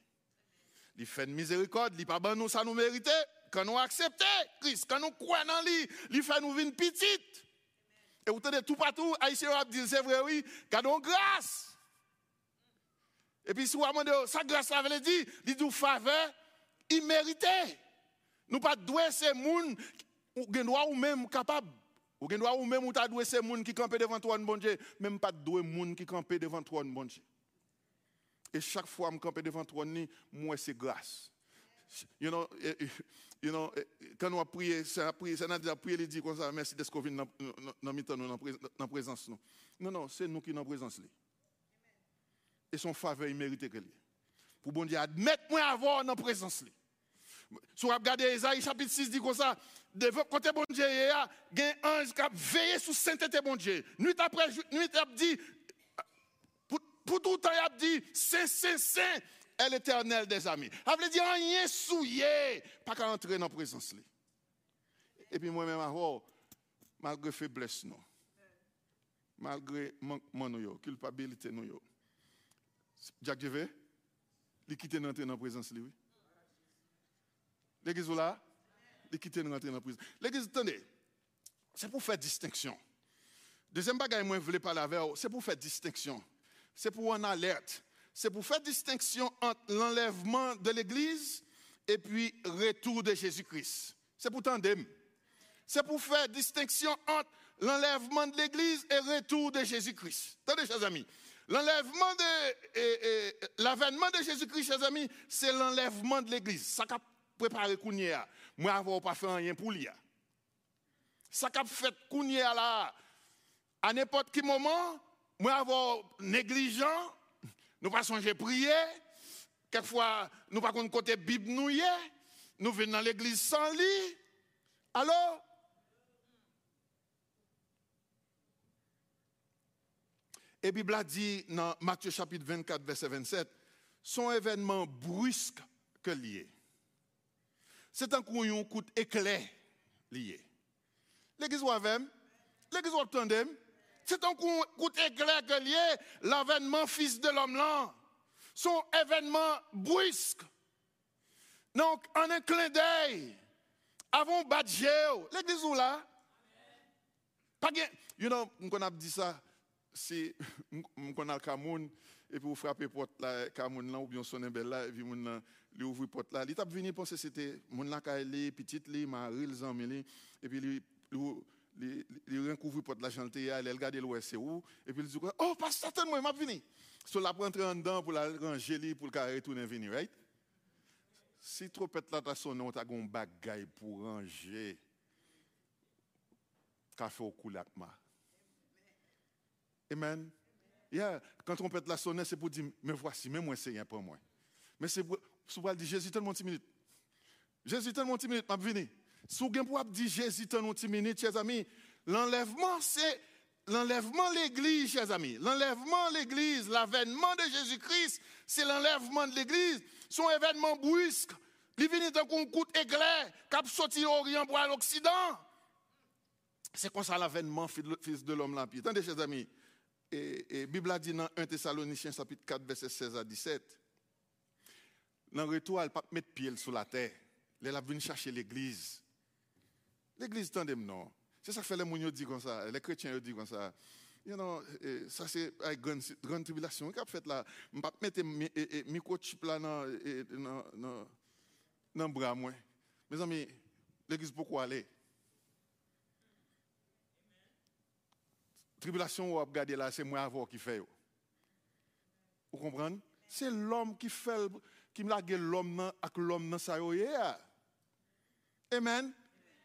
Il fait une miséricorde, il pas nous ça nous mériter. Quand nous acceptons Christ, quand nous croyons en lui, il fait nous une petite. Et vous tenez tout partout, Haïtien a dit c'est vrai oui, nous grâce. Et puis si vous demandez sa grâce ça veut dire, il dit faveur immérité. Nous pas doués ces gens ou droit ou même capable ou droit ou même ou ta doué ces gens qui campent devant toi bon Dieu, même pas doué gens qui campent devant toi bon Dieu. Et chaque fois que je campe devant toi, moi, c'est grâce. You know, eh, eh, you know, eh, quand on a prié, c'est a prié, c'est a prié, il dit comme ça, merci d'être qu'on dans la présence. Non, non, c'est nous qui sommes en présence. Et son faveur, il mérite que lui. Pour bon Dieu, admettez-moi avoir dans la présence. Si vous regardez Esaïe chapitre 6, dit comme ça, de côté bon Dieu, il y a un ange qui a veillé sur sainteté bon Dieu. Nuit après nuit, il a dit, pour tout le temps, il a dit, c'est, c'est, c'est, est l'éternel des amis. Ça veut dire, rien souillé, pas qu'à entrer dans la présence. Et puis moi-même, malgré faiblesse, non. Malgré mon culpabilité, nous, Jacques Jevé, il quitte dans la présence, oui. L'église là, il quitte dans la présence. L'église, attendez, c'est pour faire distinction. Deuxième bagage, moi, je voulais parler avec vous, c'est pour faire distinction c'est pour une alerte. C'est pour faire distinction entre l'enlèvement de l'Église et puis retour de Jésus-Christ. C'est pour tandem. C'est pour faire distinction entre l'enlèvement de l'Église et retour de Jésus-Christ. Attendez, chers amis. L'enlèvement de, l'avènement de Jésus-Christ, chers amis, c'est l'enlèvement de l'Église. Ça qu'a préparé Kounia. Moi, avoir pas fait rien pour lui. Ça qu'a fait Kounia là, à n'importe quel moment, moi, avoir négligent, nous pas songer prier, quelquefois, nous pas côté Bible nous venons dans l'église sans lit. Alors, et Bible a dit dans Matthieu chapitre 24, verset 27, son événement brusque que lié. c'est un coup un coup éclair lié. L'église ou l'église ou c'est un coup, coup éclair que lié l'avènement fils de l'homme là. Son événement brusque. Donc, en un clin d'œil, avant badger, l'église ou là, pas you know, on a dit ça, c'est, on a le Cameroun, et puis vous frappez porte là, Cameroun là, ou bien sonner belle là, et puis mon lui ouvre porte là. Il t'a venu penser c'était mon là est petite li, Marie, les amis et puis lui il recouvre porte la chantier, il regarde l'ouest et puis il dit oh pas certainement il m'a venu. So la rentrer en dedans pour la ranger pour le retourner venir, right? Si trop pète là ta sonne, on t'a un bagaille pour ranger. Café au coulac Amen. Yeah. Quand on pète la sonnette, c'est pour dire, mais voici, mais moi, c'est rien pour moi. Mais c'est pour, pour dire, Jésus, tellement une minute. Jésus, tellement une minute, m'a venu. Si vous pour dire Jésus, tellement une minute, chers amis, l'enlèvement, c'est l'enlèvement de l'Église, chers amis. L'enlèvement de l'Église, l'avènement de Jésus-Christ, c'est l'enlèvement de l'Église. Son événement brusque. Il vient d'un coup éclair, cap sorti l'Orient pour l'Occident. C'est comme ça l'avènement, fils de l'homme là. Attendez, chers amis. Et, la Bible a dit dans 1 Thessaloniciens chapitre 4, verset 16 à 17. Dans le retour, elle ne pas mettre pied sur la terre. Elle a venu chercher l'église. L'église, tendez non. C'est ça que fait les gens disent comme ça. Les chrétiens disent comme ça. You know, ça c'est une grande, tribulation. Fait là? Je ne pas mettre microchip là dans le bras. Mes amis, l'église, pourquoi aller? tribulation, vous regardez là, c'est moi qui fait. Vous comprenez? C'est l'homme qui fait, qui me l'homme avec l'homme dans sa Amen.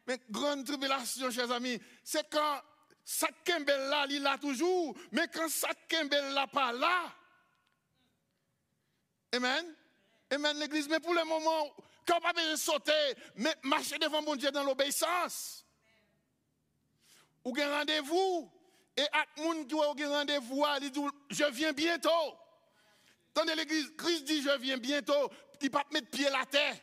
Mais grande tribulation, chers amis, c'est quand ça Kembel là, il là toujours, mais quand ça Kembel là pas là. Amen. Amen, l'église. Mais pour le moment, quand pas besoin sauter, mais marcher devant mon Dieu dans l'obéissance. Ou un rendez-vous. Et à moun qui a rendez-vous, il dit Je viens bientôt. Dans l'église, Christ dit Je viens bientôt. Il ne pas mettre pied à la terre.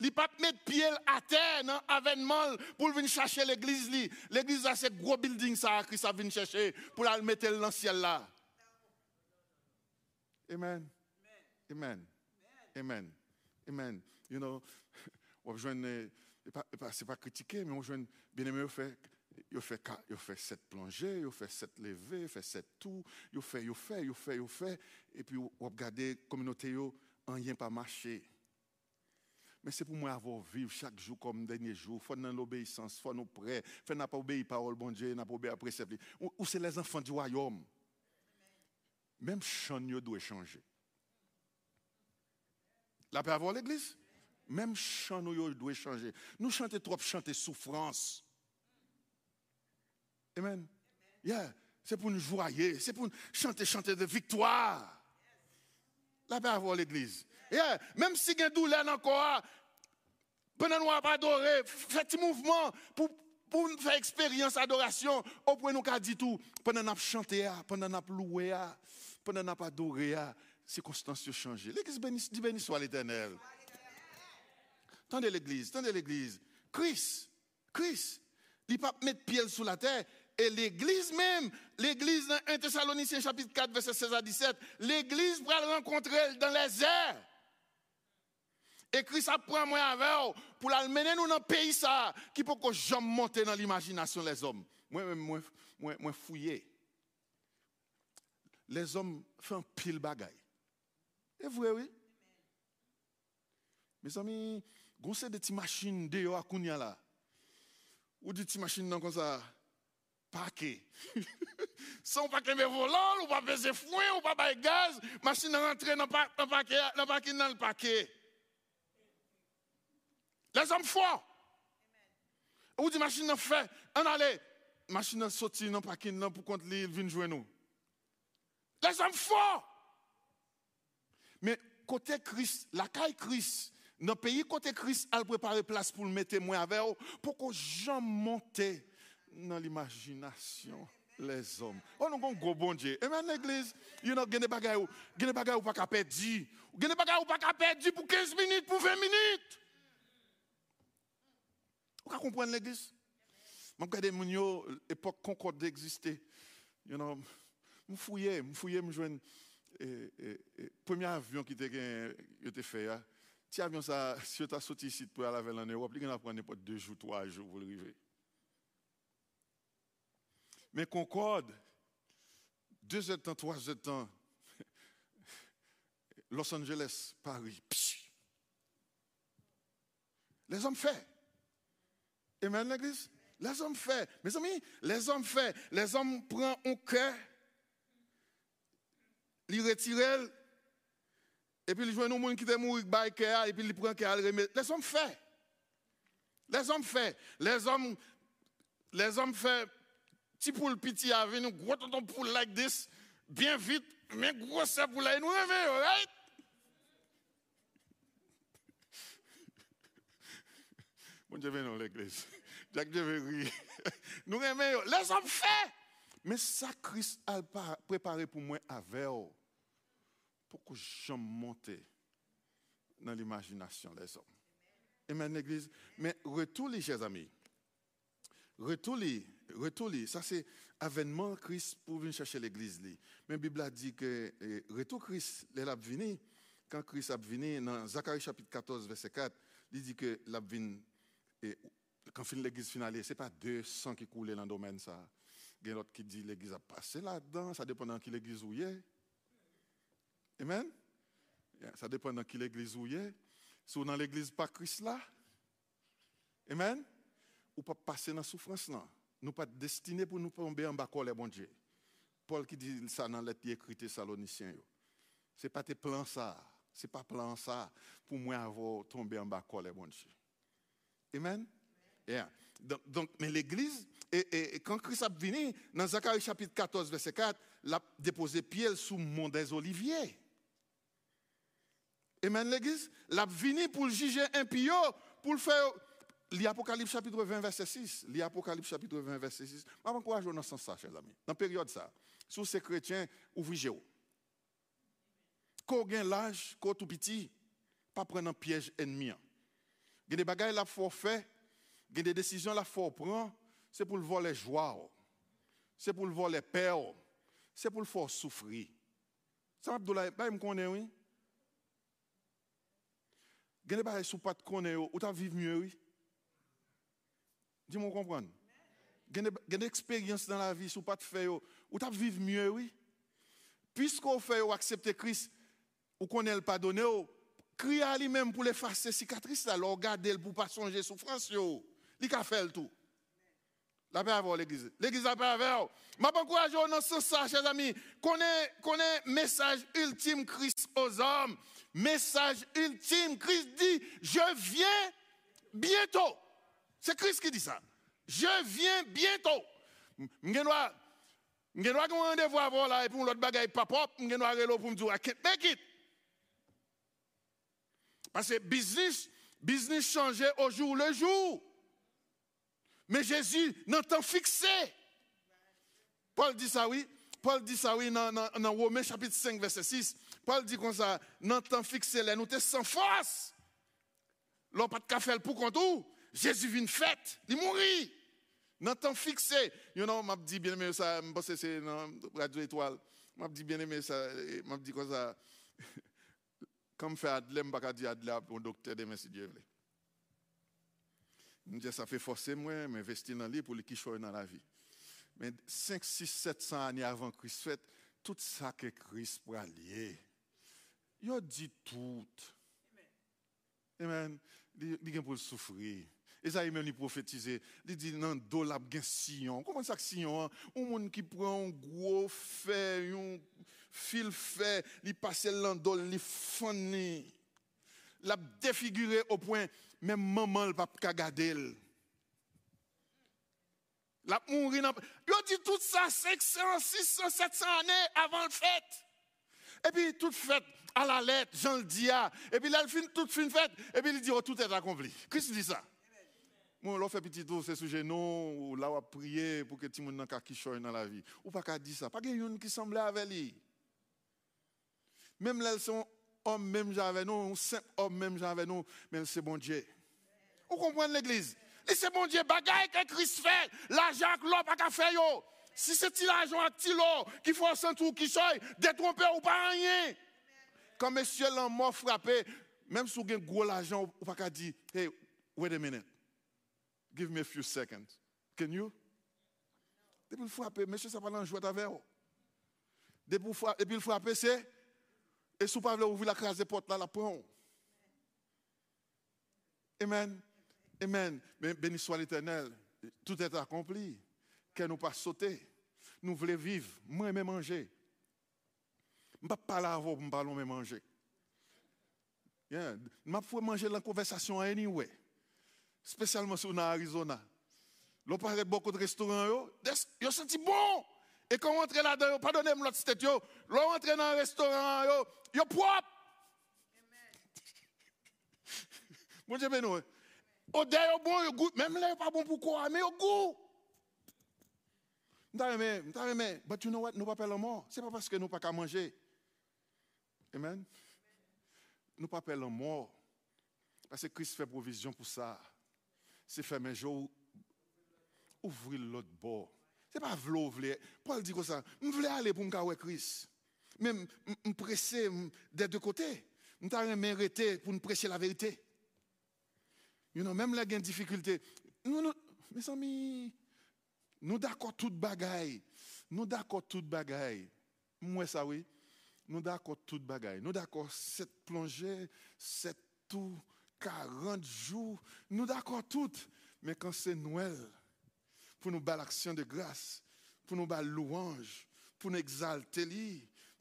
Il ne pas mettre pied à terre dans l'avènement pour venir chercher l'église. L'église a ce gros building ça, Christ a venu chercher pour le mettre dans le ciel là. Amen. Amen. Amen. Amen. You know, on c'est pas critiquer, mais on joue bien aimé fait il fait, il fait sept plongées, il fait sept levées, il fait sept tout, il fait, il fait, il fait, il fait, et puis vous regardez la communauté, en rien pas marché. Mais c'est pour moi avoir vivre chaque jour comme dernier jour. Faut dans l'obéissance, faut nous prêts. Faut pas obéir parole bon Dieu, n'a pas obéir à précepte. Ou c'est les enfants du royaume. Même chant doit changer. La paix avoir l'église? Même chant doit changer. Nous chantons trop chanter souffrance. Amen. Yeah. C'est pour nous joyer, c'est pour nous chanter, chanter de victoire. La paix avoir l'église. Même si a douleur encore, pendant nous pas adorer, faites mouvement pour, pour faire expérience d'adoration, au point nous dit tout, pendant nous chanter, pendant nous louer, pendant nous adorer, circonstances changent. L'église bénisse, dit béni soit l'éternel. Tendez l'église, tendez l'église. Christ, Christ, il ne pas mettre pied sous la terre, et l'église même, l'église dans 1 Thessaloniciens chapitre 4, verset 16 à 17, l'église va rencontrer dans les airs. Et Christ apprend moi avec pour l'amener nous dans le pays ça, qui peut jamais monter dans l'imagination des hommes. Moi, moi, moi, fouillé. Les hommes font pile bagaille. Et vrai, oui? Mes amis, vous des petites machines dehors à Kounia là. Ou des petites machines comme ça paquet. Sans paquet de volant, ou pas peser foin, ou pas bailler gaz, machine rentre dans le paquet dans le paquet. Les hommes forts. Ou dit machine en fait, on allait, machine sorti dans le paquet pour contre il vient jouer nous. Les hommes forts. Mais côté Christ, la caille Christ, dans le pays côté Christ, elle prépare place pour le mettre moins avec pour que jamais monter dans l'imagination les hommes. Oh non, gros bon Dieu. Maintenant, l'église, you know, des bagailles, des bagailles ou pas qu'à perdre. Des bagailles ou pas qu'à perdre pour 15 minutes, pour 20 minutes. comprendre l'église. Je regarde mon yo, l'époque Concorde d'exister. Je fouillais, je fouillais, je joindre le premier avion qui était fait. Si avion ça, si tu as sorti ici pour aller en Europe, il va prendre pas deux jours, trois jours pour arriver. Mais Concorde, deux heures de temps, trois heures de temps, Los Angeles, Paris, les hommes fait. Amen, l'église? Les hommes fait. Mes amis, les hommes fait. Les hommes prennent un cœur, ils retirent, et puis ils jouent un monde qui est mort, et puis ils prennent un cœur, les hommes fait. Les hommes fait. Les hommes, les hommes fait, petit poule petit avec nous, gros tonton poule like this, bien vite, mais gros c'est pour là, nous réveillons, right? Bon Dieu, dans l'église. Jacques Dieu. Nous aimons, les hommes fait. Mais ça, Christ a préparé pour moi avec pour que je monte dans l'imagination des hommes. Amen, l'église. Mais retour les chers amis. Retour les, retour les. Ça, c'est avènement Christ pour venir chercher l'église. Mais la Bible a dit que eh, retour Christ, il a venu. Quand Christ a venu, dans Zacharie chapitre 14, verset 4, il dit que l'a venu et quand l'église finale, ce n'est pas 200 qui coulent dans le domaine. Il y a d'autres qui disent l'église a passé là-dedans. Ça dépend de qui l'église où est. Amen? Ça dépend de qui l'église où est. Si vous dans l'église pas Christ là, Amen? Ou pas passer dans la souffrance là. Nous pas destinés pour nous tomber en bas les bon Dieu. Paul qui dit ça dans l'être écrit Thessaloniciens. Ce n'est pas tes plans ça. Ce n'est pas plan ça pour moi avoir tombé en bas les bon Dieu. Amen? Yeah. Donc, mais l'Église, et, quand Christ a venu, dans Zacharie chapitre 14, verset 4, il a déposé pied sous le mont des Oliviers. Amen, l'Église? Il a venu pour juger un pio, pour le faire. L'Apocalypse chapitre 20, verset 6. L'Apocalypse chapitre 20, verset 6. Je vous encourage dans ce sens, ça, chers amis. Dans la période ça, sous ces chrétiens, ouvrez Quand on a l'âge, quand tout petit, pas prendre un piège ennemi. Il y a des la il y des décisions la c'est pour le voler joie, c'est pour le voler paix, c'est pour le faire souffrir. Ça Abdoulaye, bah me oui? Il y a des bagages sous pas ou mieux oui? Dis-moi comprendre. Il y a des expériences dans la vie sous pas faire ou vivre mieux oui? Puisqu'on fait accepter Christ ou qu'on le pardonner crier à lui-même pour effacer cicatrices, alors garder pour ne pas songer souffrance. Il a fait tout. La paix avec l'église. L'église a paix avec Je encourage dans ce sens, chers amis. Connais message ultime Christ aux hommes. Message ultime. Christ dit Je viens bientôt. C'est Christ qui dit ça. Je viens bientôt. Je dois un rendez-vous avant là et pour l'autre bagaille pas propre. Je dois pour me dire I can't make it. Parce que business, business changeait au jour le jour. Mais Jésus n'entend fixé. Paul dit ça, oui. Paul dit ça, oui, dans, dans, Romains chapitre 5, verset 6. Paul dit comme ça, n'entend fixé, là, nous sans force. L'on pas de café pour qu'on tout. Jésus vient fête, il mourit. N'entend fixé. You know, m'a dit bien aimé ça, je pense que c'est dans Radio Étoile. M'a dit bien aimé ça, m'a dit comme ça. Comme fait Adlé, je ne pas dire docteur de si Dieu. Je dis, ça fait forcer moi, m'investir dans lui pour le dans la vie. Mais 5, 6, 700 années avant Christ tout ça que Christ pour allier. Il a dit tout. Amen. Il dit pour souffrir. Il même prophétisé. Il dit, non, do la sillon. Comment ça sillon? Hein? Un monde qui prend un gros fer, un fil fait, il passe l'andol, il fanny. L'a défiguré au point, même maman peut pas garder. La mourir. Il dit tout ça 500, 600, 700 années avant le fête. Et puis, toute fête à la lettre, Jean le dit. Et puis là, il fin, toute fin fête. Et puis il dit, oh, tout est accompli. Qu'il dit ça? Moi, l'on fait petit tour, c'est sujet non, ou là, on a prié pour que tout le monde n'ait dans la vie. Ou pas qu'à dire ça. Pas qu'il y ait qui semblait avec lui. Même là, sont hommes, même j'avais nous, simple homme, même j'avais nous, mais c'est bon Dieu. Vous comprenez l'église? C'est mon Dieu, bagaille que Christ fait, l'argent que l'homme pas fait. Si c'est l'argent avec l'eau qui faut un tout qui soit détrompé ou pas rien. Quand monsieur l'a frappé, même si vous avez gros l'argent, vous pas dire, hey, wait a minute. Give me a few seconds. Can you? Depuis le frapper, monsieur, ça pas jouer avec vous. Depuis le frapper, c'est. Et si vous ne ouvrir la case de porte là, la prend. Amen. Amen. Béni soit l'éternel. Tout est accompli. Que nous pas sauter. Nous voulons vivre. Moi, même manger. Je ne vais pas parler avant pour manger. Je vais manger la conversation anyway. Spécialement si on est Arizona. L'on parle beaucoup de restaurants. Yo, senti bon. Et quand on entre là-dedans, pardonnez-moi l'autre yo, l'on rentre dans un restaurant, yo, yo propre. Bon Dieu béni. Odeur yo bon, yo goût, même là, pas bon pour quoi, mais yo goût. M'ta aimé, m'ta aimé, but you know what, nous pas perdre mort. C'est pas parce que nous pas qu'à manger. Amen. Nous pas perdre mort. Parce que Christ fait provision pour ça. C'est faire mes jours ouvrir l'autre bord. Ce n'est pas vouloir, Paul dit comme ça, voulais aller pour avec Christ. Mais je me pressé des deux côtés. Je suis arrêté pour me prêcher la vérité. You know, même là, il y a une difficulté. Nous, nous, mes amis, nous d'accord toute bagaille. Nous d'accord toute bagaille. Moi, ça oui. Nous d'accord toute bagaille. Nous d'accord cette plongée, cette tout, 40 jours. Nous d'accord toutes. Mais quand c'est Noël, pour nous battre l'action de grâce, pour nous battre louange, pour nous exalter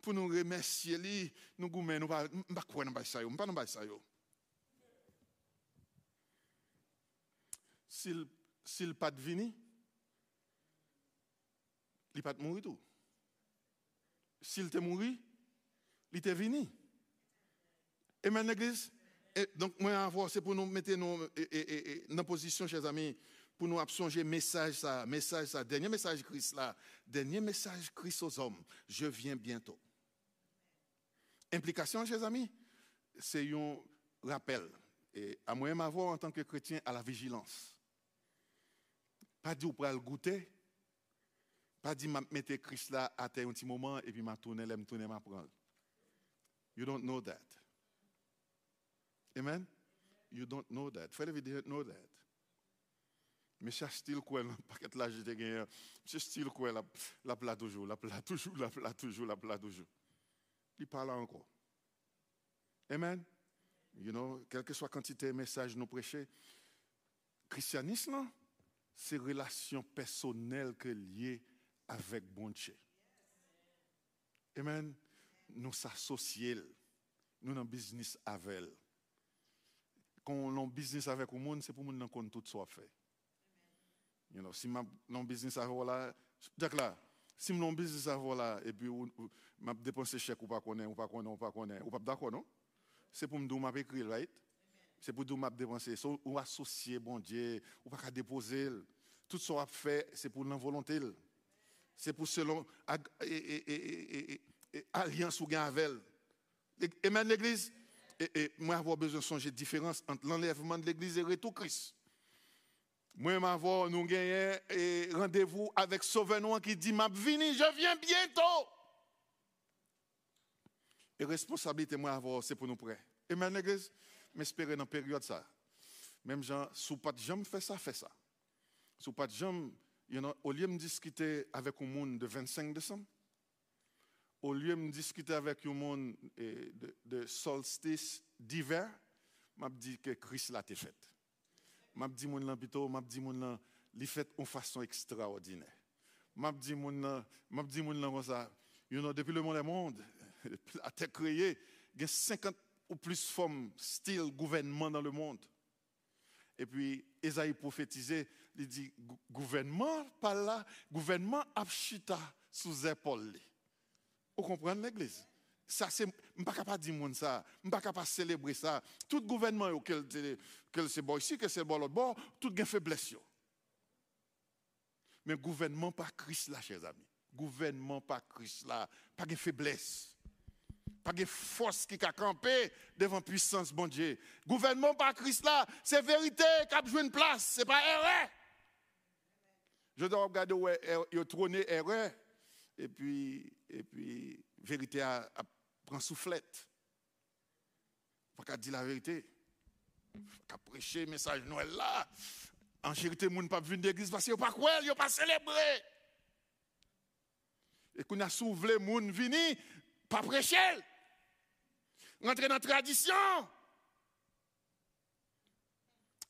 pour nous remercier lui, nous nous pas pas quoi nous ça yo, pas nous ça. S'il s'il pas de vini, il pas mourir tout. S'il te mourir, il te vini. Amen l'église. donc moi c'est pour nous mettre nous dans position chers amis pour nous absonger message ça, message ça, dernier message Christ là, dernier message Christ aux hommes, je viens bientôt. Implication, chers amis, c'est un rappel. Et à moi avoir en tant que chrétien à la vigilance. Pas dire pour le goûter, pas dire mettre Christ là à un petit moment et puis m'a tourner, me tourner, m'a prendre. You don't know that. Amen? You don't know that. Fais vidéo, know that. Mais c'est style quoi, paquet là, j'étais gagné. C'est style quoi, la plat toujours, la plat toujours, la plat toujours, la plat toujours. Il parle encore. Amen. You know, quelle que soit la quantité de messages nous prêchons, christianisme, c'est relation personnelle que liée avec bon Dieu. Amen. Nous s'associons, nous avons business avec elle. Quand on a business avec le monde, c'est pour nous qu'on tout soit fait. You know, si mon business à là, là, si mon business à là, et puis m'a dépensé chèque ou pas connaître, ou pas connaître, ou pas connaître, ou pas d'accord, non? C'est pour me dire, m'a écrit, right? C'est pour dire, m'a dépensé, ou associé, bon Dieu, ou pas déposer. Tout ce qu'on fait, c'est pour la volonté. C'est pour selon alliance ou gain avec elle. Amen, l'église? Et, moi, avoir besoin de de différence entre l'enlèvement de l'église et le retour Christ. Moi, m'avoir, nous gagnons rendez-vous avec Sauveur qui dit, m'a vini, je viens bientôt. Et responsabilité, moi, avoir, c'est pour nous prêts. Et maintenant, l'église, m'espérer dans la période ça. Même gens, sous pas de jambes, fait ça, fait ça. Sous pas de jambes, au lieu de discuter avec un monde de 25 décembre, au lieu de discuter avec un monde de, de solstice d'hiver, m'a dit que Christ l'a fait m'a dit mon lan plutôt m'a dit mon fait en façon extraordinaire. M'a dit mon lan m'a dit mon lan comme ça you know depuis le monde est monde a été créé il y a 50 ou plus formes style gouvernement dans le monde. Et puis Esaïe prophétisait il dit gouvernement pas là gouvernement abchita sous épaule. Vous comprenez l'église? Ça c'est pas capable de dire ça, je pas capable de célébrer ça. Tout gouvernement auquel c'est bon ici, que c'est bon l'autre bord, tout gain faiblesse. Mais gouvernement pas Christ là, chers amis. Gouvernement pas Christ là, pas de faiblesse. Pas de force qui a campé devant puissance, bon Dieu. Gouvernement par Christ là, c'est vérité qui a joué une place, c'est pas erreur. Je dois regarder où il a trôné erreur. Et puis, et puis, vérité a, a prend soufflette. Pas qu'à dire la vérité. Qu'à prêcher message Noël là. En vérité, les gens ne pas venir d'église parce qu'ils ne pas quoi, ils ne pas célébrer. Et qu'on a soulevé les gens venir, pas prêcher. Rentrer dans la tradition.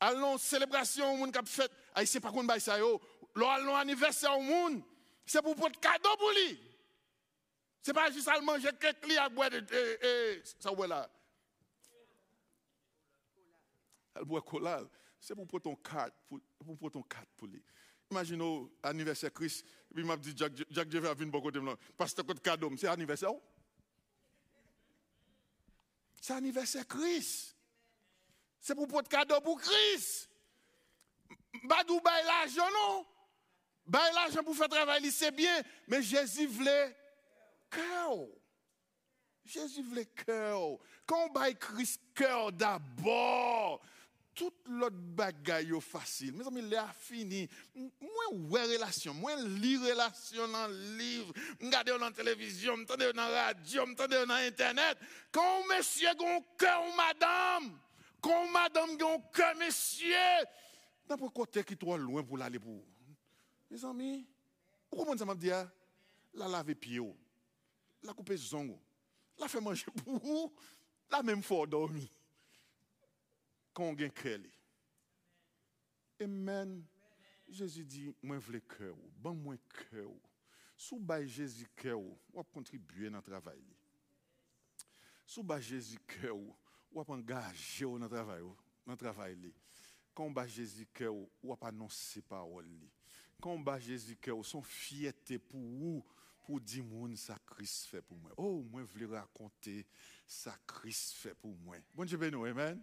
Allons célébration, monde qui a fait, pas qu'on bail ça yo. Allons anniversaire au monde, c'est pour prendre cadeau pour lui. C'est pas juste à manger quelques lits à boire de ça ouais là. Elle boit cola, c'est pour prendre ton carte pour pour ton carte pour lui. Imaginez anniversaire Christ, puis m'a dit Jacques Jacques je vais venir beaucoup de là. Parce que cadeau, c'est anniversaire. C'est anniversaire Christ. C'est pour prendre cadeau pour Christ. Badou bail l'argent non? Bail l'argent pour faire travailler, c'est bien, mais Jésus voulait cœur. Jésus voulait cœur. Quand on bail Christ cœur d'abord, tout l'autre bagaille facile. Mes amis, il a fini. Moi, ouais relation, moi, lis relation dans le livre, regarder dans la télévision, m'entendre dans la radio, m'entendre dans Internet. Quand monsieur a un cœur, madame, quand madame a un cœur, monsieur, n'importe côté qui trop loin pour l'aller pour? Mes amis, comment ça m'a dit? La laver pied, la couper zongo, la faire manger pour la même fois dormir quand on gagne cœur. Amen. Jésus dit, moi je veux cœur, bon moi cœur. Sous bas Jésus cœur, on va contribuer dans le travail. Sous bas Jésus cœur, on va engager dans le travail, dans travail. Quand on Jésus cœur, on va annoncer parole. Quand on Jésus cœur, son fierté pour vous pour dire mon ça Christ fait pour moi. Oh, moi je veux raconter ça Christ fait pour moi. Bon Dieu béni, amen.